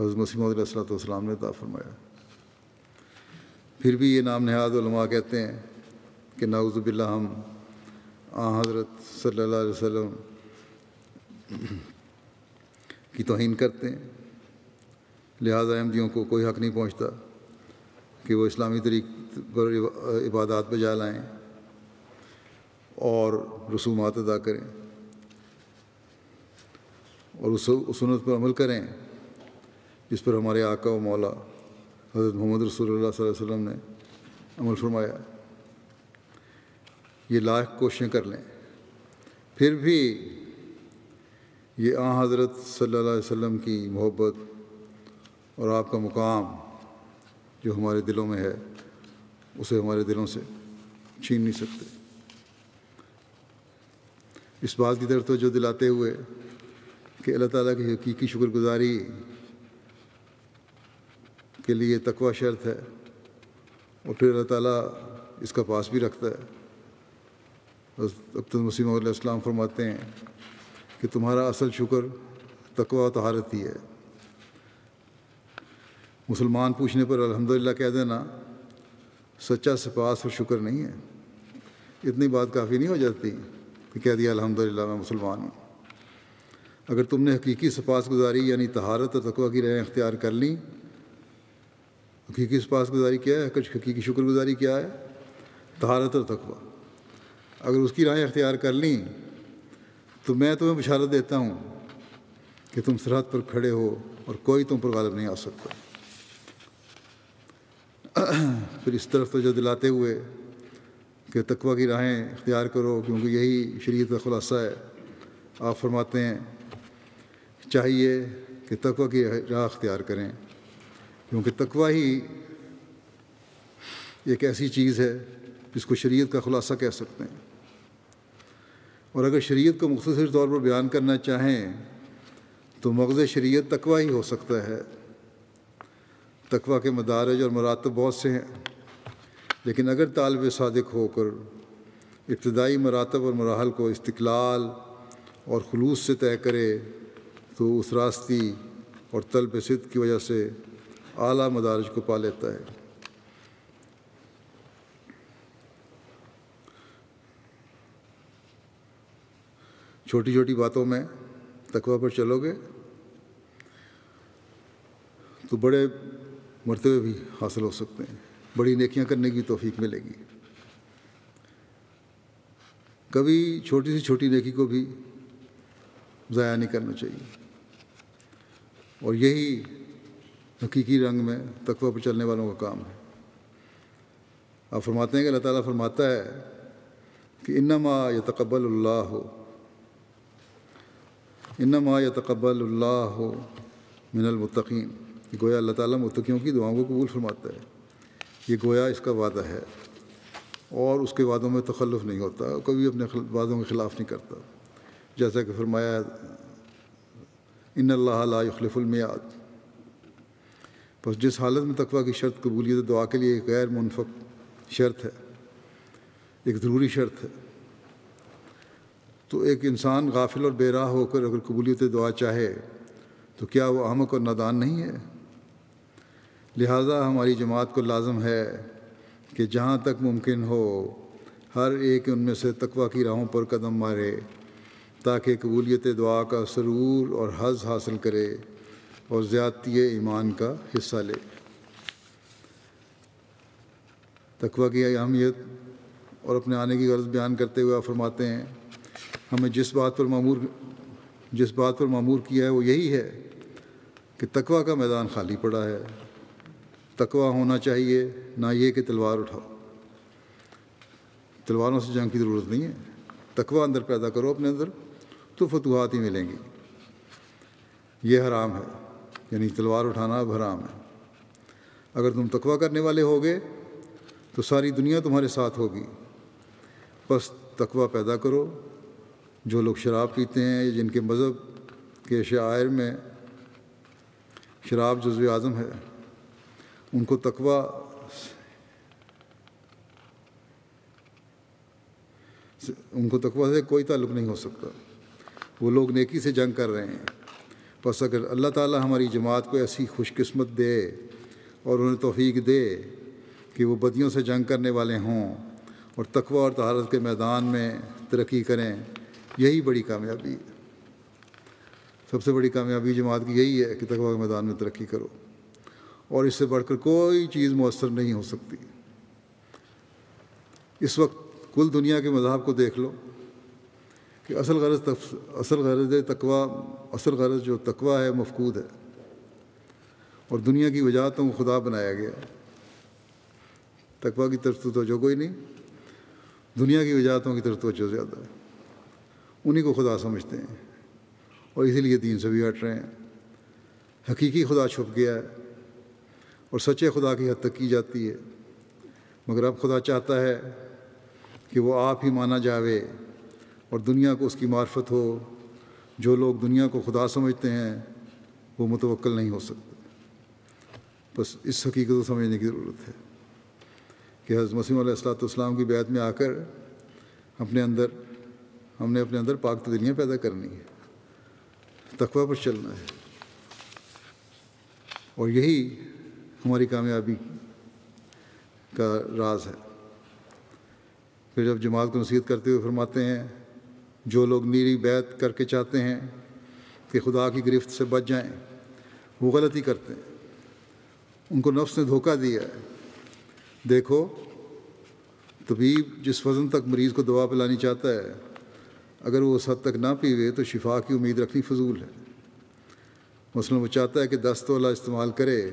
حضرت مسیم علیہ السلۃ والسلام نے عطا فرمایا۔ پھر بھی یہ نام نہاد علماء کہتے ہیں کہ ناؤز باللہ ہم آ، حضرت صلی اللہ علیہ وسلم کی توہین کرتے ہیں۔ لہٰذا احمدیوں کو کوئی حق نہیں پہنچتا کہ وہ اسلامی طریق پر عبادات بجا لائیں اور رسومات ادا کریں۔ اور اس سنت پر عمل کریں۔ جس پر ہمارے آقا و مولا حضرت محمد رسول اللہ صلی اللہ علیہ وسلم نے عمل فرمایا۔ یہ لاکھ کوششیں کر لیں۔ پھر بھی یہ آ حضرت صلی اللہ علیہ وسلم کی محبت اور آپ کا مقام جو ہمارے دلوں میں ہے، اسے ہمارے دلوں سے چھین نہیں سکتے۔ اس بات کی طرف توجہ دلاتے ہوئے کہ اللہ تعالیٰ کی حقیقی شکر گزاری کے لیے تقوی شرط ہے اور پھر اللہ تعالیٰ اس کا پاس بھی رکھتا ہے۔ ابت مسیم علیہ السلام فرماتے ہیں کہ تمہارا اصل شکر تقوی و تہارت ہی ہے۔ مسلمان پوچھنے پر الحمدللہ کہہ دینا، سچا سپاس اور شکر نہیں ہے۔ اتنی بات کافی نہیں ہو جاتی کہ کہہ دیا الحمدللہ میں مسلمان ہوں۔ اگر تم نے حقیقی سپاس گزاری یعنی تہارت اور تقوی کی رہیں اختیار کر لیں حقیقی سپاس گزاری کیا ہے؟ حقیقی شکر گزاری کیا ہے؟ تہارت اور تقوی۔ اگر اس کی رائے اختیار کر لیں تو میں تمہیں بشارت دیتا ہوں کہ تم سرحد پر کھڑے ہو اور کوئی تم پر غالب نہیں آ سکتا۔ پھر اس طرف توجہ دلاتے ہوئے کہ تقوی کی راہیں اختیار کرو، کیونکہ یہی شریعت کا خلاصہ ہے۔ آپ فرماتے ہیں چاہیے کہ تقوی کی راہ اختیار کریں، کیونکہ تقوی ہی ایک ایسی چیز ہے جس کو شریعت کا خلاصہ کہہ سکتے ہیں۔ اور اگر شریعت کو مختصر طور پر بیان کرنا چاہیں تو مغز شریعت تقوی ہی ہو سکتا ہے۔ تقوی کے مدارج اور مراتب بہت سے ہیں، لیکن اگر طالب صادق ہو کر ابتدائی مراتب اور مراحل کو استقلال اور خلوص سے طے کرے تو اس راستی اور طلب صد کی وجہ سے اعلیٰ مدارج کو پا لیتا ہے۔ چھوٹی چھوٹی باتوں میں تقوی پر چلو گے تو بڑے مرتبے بھی حاصل ہو سکتے ہیں۔ بڑی نیکیاں کرنے کی توفیق ملے گی۔ کبھی چھوٹی سی چھوٹی نیکی کو بھی ضائع نہیں کرنا چاہیے۔ اور یہی حقیقی رنگ میں تقوی پر چلنے والوں کا کام ہے۔ آپ فرماتے ہیں کہ اللہ تعالیٰ فرماتا ہے کہ انما یا تقبل اللہ ہو انما یا تقبل اللہ ہو من المتقین۔ گویا اللہ تعالیٰ متقیوں کی دعاؤں کو قبول فرماتا ہے۔ یہ گویا اس کا وعدہ ہے۔ اور اس کے وعدوں میں تخلف نہیں ہوتا، کبھی اپنے وعدوں کے خلاف نہیں کرتا۔ جیسا کہ فرمایا ان اللہ لا یخلف المیاد بس جس حالت میں تقوی کی شرط قبولیت دعا کے لیے ایک غیر منفق شرط ہے، ایک ضروری شرط ہے، تو ایک انسان غافل اور بے راہ ہو کر اگر قبولیت دعا چاہے تو کیا وہ احمق اور نادان نہیں ہے؟ لہٰذا ہماری جماعت کو لازم ہے کہ جہاں تک ممکن ہو، ہر ایک ان میں سے تقوی کی راہوں پر قدم مارے۔ تاکہ قبولیت دعا کا سرور اور حض حاصل کرے اور زیادتی ایمان کا حصہ لے۔ تقوی کی اہمیت اور اپنے آنے کی غرض بیان کرتے ہوئے آپ فرماتے ہیں، ہمیں جس بات پر معمور، جس بات پر معمور کیا ہے وہ یہی ہے کہ تقوا کا میدان خالی پڑا ہے۔ تقوا ہونا چاہیے، نہ یہ کہ تلوار اٹھاؤ۔ تلواروں سے جنگ کی ضرورت نہیں ہے۔ تقوا اندر پیدا کرو اپنے اندر۔ تو فتوحات ہی ملیں گی۔ یہ حرام ہے یعنی تلوار اٹھانا اب حرام ہے۔ اگر تم تقوا کرنے والے ہوگے، تو ساری دنیا تمہارے ساتھ ہوگی۔ بس تقوا پیدا کرو۔ جو لوگ شراب پیتے ہیں جن کے مذہب کے شاعر میں شراب جزو اعظم ہے، ان کو تقوا ان کو تقوا سے کوئی تعلق نہیں ہو سکتا۔ وہ لوگ نیکی سے جنگ کر رہے ہیں۔ بس اگر اللہ تعالیٰ ہماری جماعت کو ایسی خوش قسمت دے اور انہیں توفیق دے کہ وہ بدیوں سے جنگ کرنے والے ہوں اور تقوی اور تہارت کے میدان میں ترقی کریں، یہی بڑی کامیابی ہے۔ سب سے بڑی کامیابی جماعت کی یہی ہے کہ تقوی کے میدان میں ترقی کرو۔ اور اس سے بڑھ کر کوئی چیز مؤثر نہیں ہو سکتی۔ اس وقت کل دنیا کے مذہب کو دیکھ لو۔ کہ اصل غرض اصل غرض تقوا اصل غرض جو تقوا ہے مفقود ہے۔ اور دنیا کی وجاہتوں کو خدا بنایا گیا۔ تقوا کی طرف توجہ کوئی نہیں، دنیا کی وجاہتوں کی طرف توجہ زیادہ ہے۔ انہیں کو خدا سمجھتے ہیں۔ اور اسی لیے دین سے بھی ہٹ رہے ہیں۔ حقیقی خدا چھپ گیا ہے اور سچے خدا کی حد تک کی جاتی ہے۔ مگر اب خدا چاہتا ہے کہ وہ آپ ہی مانا جاوے۔ اور دنیا کو اس کی معرفت ہو، جو لوگ دنیا کو خدا سمجھتے ہیں، وہ متوقل نہیں ہو سکتے۔ بس اس حقیقت کو سمجھنے کی ضرورت ہے کہ حضرت مسیم علیہ السلاۃ والسلام کی بیعت میں آ کر اپنے اندر، ہم نے اپنے اندر پاک تدلیاں پیدا کرنی ہے تقوی پر چلنا ہے۔ اور یہی ہماری کامیابی کا راز ہے۔ پھر جب جماعت کو نصیحت کرتے ہوئے فرماتے ہیں جو لوگ نیری بیت کر کے چاہتے ہیں کہ خدا کی گرفت سے بچ جائیں، وہ غلطی کرتے ہیں۔ ان کو نفس نے دھوکہ دیا ہے۔ دیکھو، طبیب جس وزن تک مریض کو دوا پلانی چاہتا ہے، اگر وہ اس حد تک نہ پیوے تو شفا کی امید رکھنی فضول ہے۔ مثلاً وہ چاہتا ہے کہ دس تولا استعمال کرے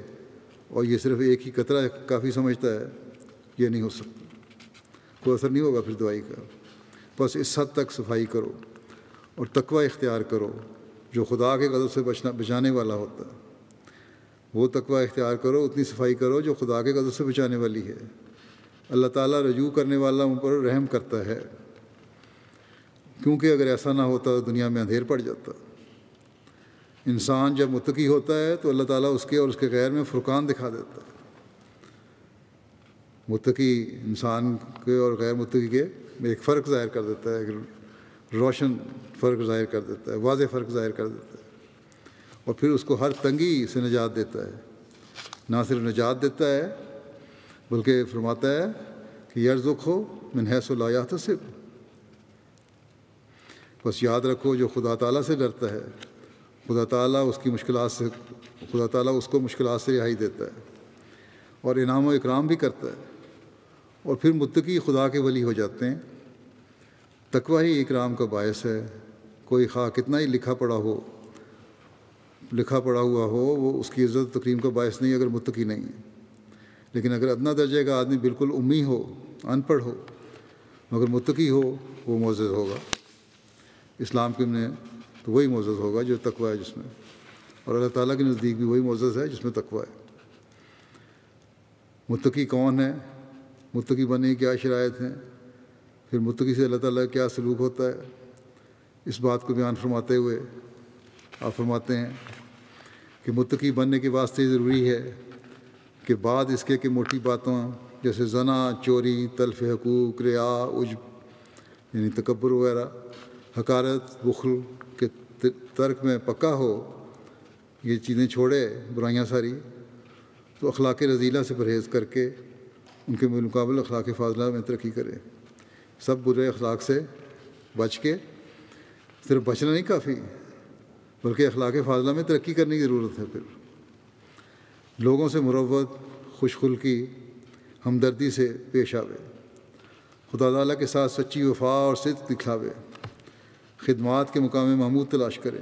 اور یہ صرف ایک ہی قطرہ کافی سمجھتا ہے، یہ نہیں ہو سکتا۔ کوئی اثر نہیں ہوگا پھر دوائی کا۔ بس اس حد تک صفائی کرو اور تقوی اختیار کرو جو خدا کے غضب سے بچنا بچانے والا ہوتا ہے۔ وہ تقوی اختیار کرو، اتنی صفائی کرو جو خدا کے غضب سے بچانے والی ہے۔ اللہ تعالیٰ رجوع کرنے والا ان پر رحم کرتا ہے۔ کیونکہ اگر ایسا نہ ہوتا تو دنیا میں اندھیر پڑ جاتا۔ انسان جب متقی ہوتا ہے تو اللہ تعالیٰ اس کے اور اس کے غیر میں فرقان دکھا دیتا۔ ہے متقی انسان کے اور غیر متقی کے میں ایک فرق ظاہر کر دیتا ہے ایک روشن فرق ظاہر کر دیتا ہے، واضح فرق ظاہر کر دیتا ہے، اور پھر اس کو ہر تنگی سے نجات دیتا ہے۔ نہ صرف نجات دیتا ہے، بلکہ فرماتا ہے کہ یرزق ہو من حیث سے بس یاد رکھو، جو خدا تعالیٰ سے ڈرتا ہے، خدا تعالیٰ اس کی مشکلات سے، خدا تعالیٰ اس کو مشکلات سے رہائی دیتا ہے، اور انعام و اکرام بھی کرتا ہے۔ اور پھر متقی خدا کے ولی ہو جاتے ہیں۔ تقوی ہی اکرام کا باعث ہے۔ کوئی خواہ کتنا ہی لکھا پڑا ہو، لکھا پڑا ہوا ہو، وہ اس کی عزت تقریم کا باعث نہیں اگر متقی نہیں ہے۔ لیکن اگر ادنا درجے کا آدمی بالکل امی ہو، ان پڑھ ہو، مگر متقی ہو، وہ معزز ہوگا۔ اسلام کے میں تو وہی معزز ہوگا جو تقوی ہے جس میں۔ اور اللہ تعالیٰ کے نزدیک بھی وہی معزز ہے جس میں تقوی ہے۔ متقی کون ہے؟ متقی بننے کی کیا شرائط ہیں؟ پھر متقی سے اللہ تعالیٰ کیا سلوک ہوتا ہے؟ اس بات کو بیان فرماتے ہوئے آپ فرماتے ہیں کہ متقی بننے کے واسطے ضروری ہے کہ بعد اس کے کہ موٹی باتوں جیسے زنا، چوری، تلف حقوق، ریا، عجب یعنی تکبر وغیرہ، حکارت، بخل کے ترک میں پکا ہو، یہ چیزیں چھوڑے، برائیاں ساری، تو اخلاق رضیلہ سے پرہیز کر کے ان کے بالمقابل اخلاق فاضلہ میں ترقی کرے۔ سب برے اخلاق سے بچ کے صرف بچنا نہیں کافی، بلکہ اخلاق فاضلہ میں ترقی کرنے کی ضرورت ہے۔ پھر لوگوں سے مروت خوش خلقی ہمدردی سے پیش آوے۔ خدا تعالیٰ کے ساتھ سچی وفا اور صدق دکھاوے خدمات کے مقام محمود تلاش کرے۔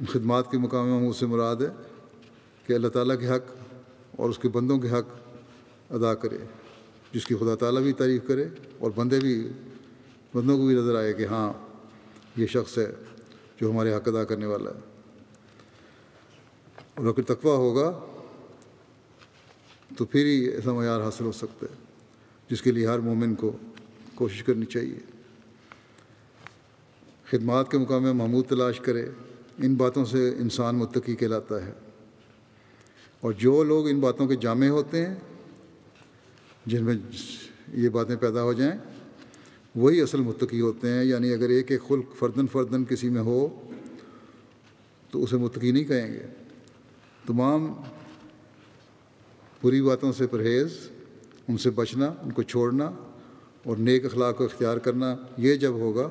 ان خدمات کے مقام محمود سے مراد ہے کہ اللہ تعالیٰ کے حق اور اس کے بندوں کے حق ادا کرے، جس کی خدا تعالیٰ بھی تعریف کرے اور بندے بھی، بندوں کو بھی نظر آئے کہ ہاں یہ شخص ہے جو ہمارے حق ادا کرنے والا ہے۔ اور اگر تقوی ہوگا، تو پھر ہی ایسا معیار حاصل ہو سکتا ہے، جس کے لیے ہر مومن کو کوشش کرنی چاہیے۔ خدمات کے مقام میں محمود تلاش کرے، ان باتوں سے انسان متقی کہلاتا ہے۔ اور جو لوگ ان باتوں کے جامع ہوتے ہیں جن میں یہ باتیں پیدا ہو جائیں، وہی اصل متقی ہوتے ہیں۔ یعنی اگر ایک ایک خلق فردن فردن کسی میں ہو، تو اسے متقی نہیں کہیں گے۔ تمام بری باتوں سے پرہیز، ان سے بچنا، ان کو چھوڑنا اور نیک اخلاق کو اختیار کرنا، یہ جب ہوگا،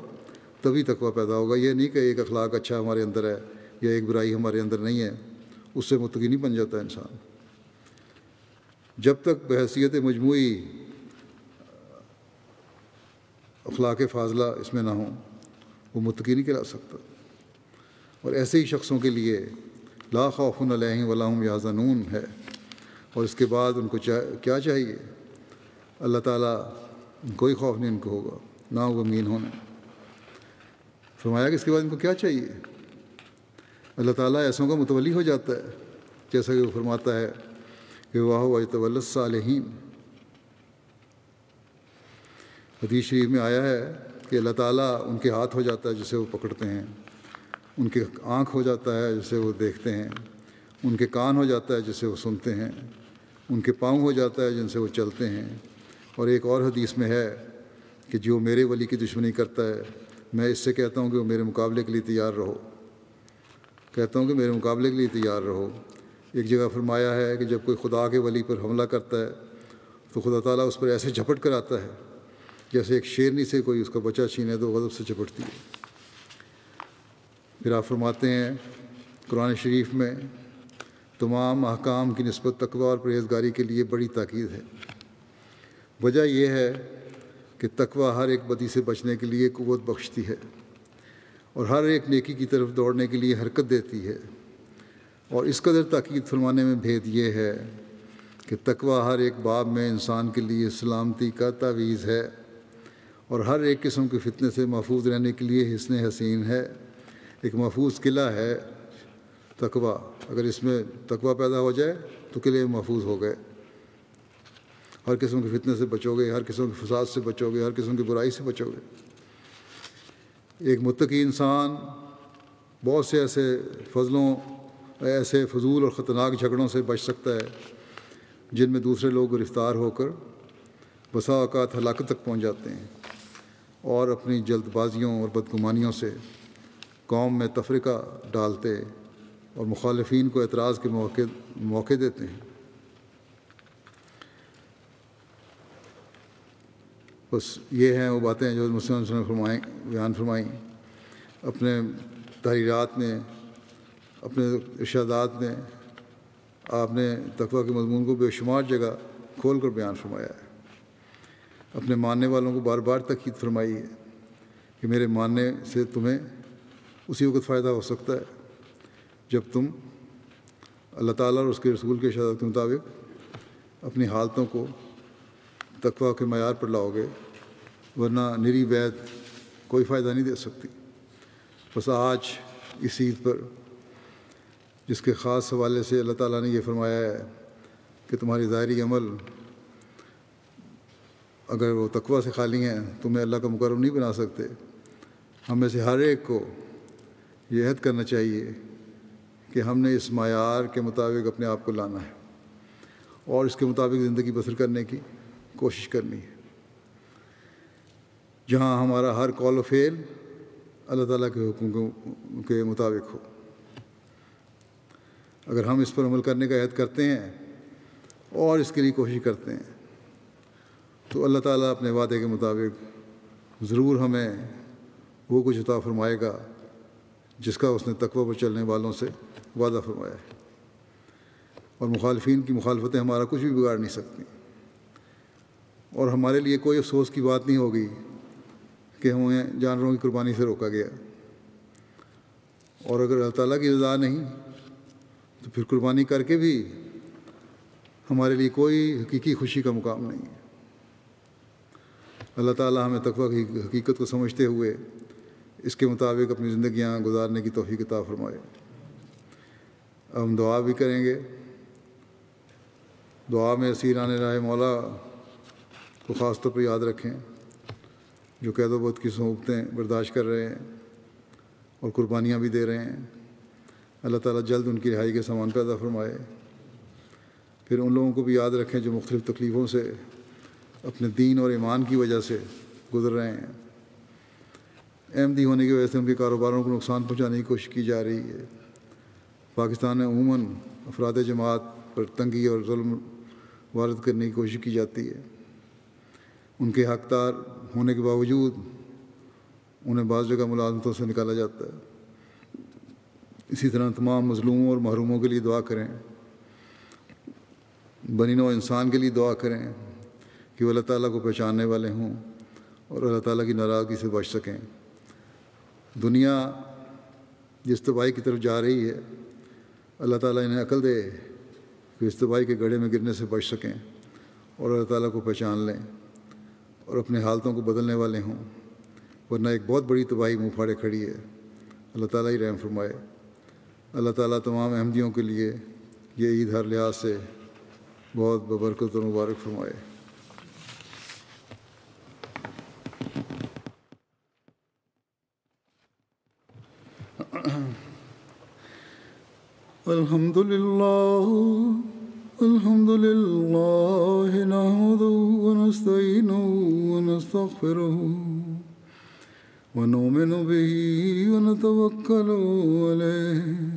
تبھی تقوی پیدا ہوگا۔ یہ نہیں کہ ایک اخلاق اچھا ہمارے اندر ہے یا ایک برائی ہمارے اندر نہیں ہے، اس سے متقی نہیں بن جاتا انسان۔ جب تک بحثیت مجموعی اخلاق فاضلہ اس میں نہ ہوں، وہ متقی نہیں کہلا سکتا۔ اور ایسے ہی شخصوں کے لیے لا خوف علیہ ولاحم یا زنون ہے۔ اور اس کے بعد ان کو کیا چاہیے؟ اللہ تعالیٰ کوئی خوف نہیں ان کو ہوگا، نہ وہ امین ہونے فرمایا کہ اس کے بعد ان کو کیا چاہیے؟ اللہ تعالیٰ ایسوں کا متولی ہو جاتا ہے، جیسا کہ وہ فرماتا ہے کہ واہ واہ صالحین حدیث شریف میں آیا ہے کہ اللہ تعالیٰ ان کے ہاتھ ہو جاتا ہے جسے وہ پکڑتے ہیں، ان کے آنکھ ہو جاتا ہے جسے وہ دیکھتے ہیں، ان کے کان ہو جاتا ہے جسے وہ سنتے ہیں، ان کے پاؤں ہو جاتا ہے جن سے وہ چلتے ہیں۔ اور ایک اور حدیث میں ہے کہ جو میرے ولی کی دشمنی کرتا ہے، میں اس سے کہتا ہوں کہ وہ میرے مقابلے کے لیے تیار رہو۔ کہتا ہوں کہ میرے مقابلے کے لیے تیار رہو۔ ایک جگہ فرمایا ہے کہ جب کوئی خدا کے ولی پر حملہ کرتا ہے، تو خدا تعالیٰ اس پر ایسے جھپٹ کر آتا ہے جیسے ایک شیرنی سے کوئی اس کا بچہ چھینے تو غضب سے چپٹتی ہے۔ پھر آپ فرماتے ہیں قرآن شریف میں تمام احکام کی نسبت تقوی اور پرہیزگاری کے لیے بڑی تاکید ہے۔ وجہ یہ ہے کہ تقوی ہر ایک بدی سے بچنے کے لیے قوت بخشتی ہے اور ہر ایک نیکی کی طرف دوڑنے کے لیے حرکت دیتی ہے۔ اور اس قدر تاکید فرمانے میں بھید یہ ہے کہ تقوی ہر ایک باب میں انسان کے لیے سلامتی کا تعویذ ہے اور ہر ایک قسم کے فتنے سے محفوظ رہنے کے لیے حسن حسین ہے۔ ایک محفوظ قلعہ ہے تقوی۔ اگر اس میں تقوی پیدا ہو جائے تو قلعے محفوظ ہو گئے۔ ہر قسم کے فتنے سے بچو گے، ہر قسم کے فساد سے بچو گے، ہر قسم کی برائی سے بچو گے۔ ایک متقی انسان بہت سے ایسے فضلوں ایسے فضول اور خطرناک جھگڑوں سے بچ سکتا ہے، جن میں دوسرے لوگ گرفتار ہو کر بسا اوقات ہلاکت تک پہنچ جاتے ہیں اور اپنی جلد بازیوں اور بدگمانیوں سے قوم میں تفریقہ ڈالتے اور مخالفین کو اعتراض کے موقع موقع دیتے ہیں۔ بس یہ ہیں وہ باتیں جو مسلم نے فرمائیں، بیان فرمائیں۔ اپنے تحریرات میں اپنے ارشادات میں آپ نے تقوی کے مضمون کو بے شمار جگہ کھول کر بیان فرمایا ہے۔ اپنے ماننے والوں کو بار بار تقید فرمائی ہے کہ میرے ماننے سے تمہیں اسی وقت فائدہ ہو سکتا ہے جب تم اللہ تعالیٰ اور اس کے رسول کے شہادت کے مطابق اپنی حالتوں کو تقوا کے معیار پر لاؤ گے، ورنہ نری بیت کوئی فائدہ نہیں دے سکتی۔ بس آج اس عید پر جس کے خاص حوالے سے اللہ تعالیٰ نے یہ فرمایا ہے کہ تمہاری ظاہری عمل اگر وہ تقوی سے خالی ہیں تمہیں اللہ کا مقرر نہیں بنا سکتے۔ ہم میں سے ہر ایک کو یہ عہد کرنا چاہیے کہ ہم نے اس معیار کے مطابق اپنے آپ کو لانا ہے اور اس کے مطابق زندگی بسر کرنے کی کوشش کرنی ہے۔ جہاں ہمارا ہر کال و فیل اللہ تعالیٰ کے حکم کے مطابق ہو۔ اگر ہم اس پر عمل کرنے کا عہد کرتے ہیں اور اس کے لیے کوشش کرتے ہیں، تو اللہ تعالیٰ اپنے وعدے کے مطابق ضرور ہمیں وہ کچھ عطا فرمائے گا جس کا اس نے تقوی پر چلنے والوں سے وعدہ فرمایا ہے۔ اور مخالفین کی مخالفتیں ہمارا کچھ بھی بگاڑ نہیں سکتی۔ اور ہمارے لیے کوئی افسوس کی بات نہیں ہوگی کہ ہمیں جانوروں کی قربانی سے روکا گیا۔ اور اگر اللہ تعالیٰ کی رضا نہیں تو پھر قربانی کر کے بھی ہمارے لیے کوئی حقیقی خوشی کا مقام نہیں ہے۔ اللہ تعالیٰ ہمیں تقوی کی حقیقت کو سمجھتے ہوئے اس کے مطابق اپنی زندگیاں گزارنے کی توفیق عطا فرمائے۔ اب ہم دعا بھی کریں گے۔ دعا میں اسیران راہ مولا کو خاص طور پر یاد رکھیں۔ جو قید و بت کی صحبتیں برداشت کر رہے ہیں اور قربانیاں بھی دے رہے ہیں۔ اللہ تعالیٰ جلد ان کی رہائی کے سامان پیدا فرمائے۔ پھر ان لوگوں کو بھی یاد رکھیں جو مختلف تکلیفوں سے اپنے دین اور ایمان کی وجہ سے گزر رہے ہیں۔ احمدی ہونے کی وجہ سے ان کے کاروباروں کو نقصان پہنچانے کی کوشش کی جا رہی ہے۔ پاکستان میں عموماً افراد جماعت پر تنگی اور ظلم وارد کرنے کی کوشش کی جاتی ہے۔ ان کے حقدار ہونے کے باوجود انہیں بعض جگہ ملازمتوں سے نکالا جاتا ہے۔ اسی طرح تمام مظلوموں اور محروموں کے لیے دعا کریں۔ بنی نو انسان کے لیے دعا کریں کہ وہ اللہ تعالیٰ کو پہچاننے والے ہوں اور اللہ تعالیٰ کی ناراضگی سے بچ سکیں۔ دنیا جس تباہی کی طرف جا رہی ہے، اللہ تعالیٰ انہیں عقل دے کہ اس تباہی کے گڑھے میں گرنے سے بچ سکیں اور اللہ تعالیٰ کو پہچان لیں اور اپنے حالتوں کو بدلنے والے ہوں۔ ورنہ ایک بہت بڑی تباہی منہ پھاڑے کھڑی ہے۔ اللہ تعالیٰ ہی رحم فرمائے۔ اللہ تعالیٰ تمام احمدیوں کے لیے یہ عید ہر لحاظ سے بہت ببرکت و مبارک فرمائے۔ الحمد لله الحمد لله نحمده ونستعينه ونستغفره ونؤمن به ونتوكل عليه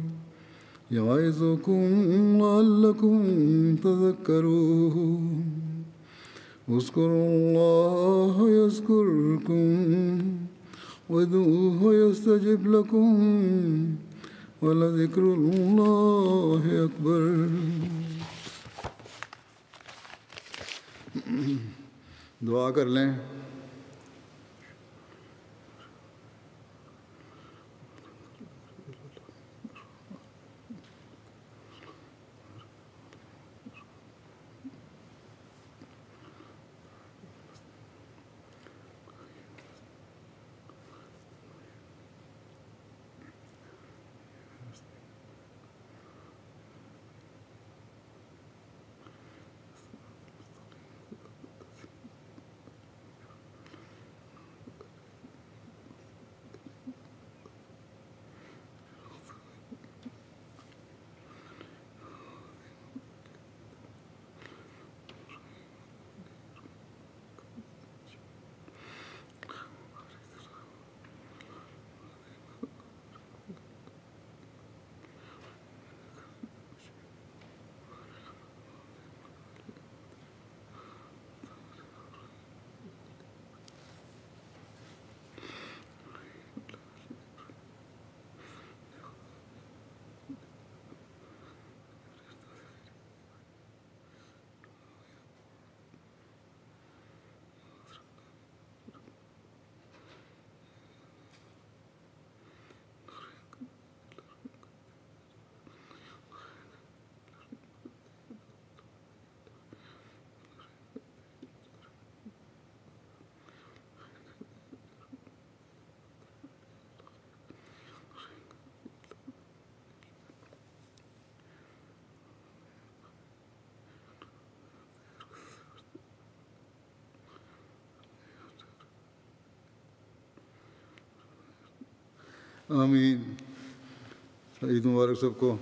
يعظكم لعلكم تذكرون. اذكروا الله يذكركم وادعوه يستجب لكم ولذكر الله أكبر. دعا کر لیں۔ آمین۔ عید مبارک سب کو۔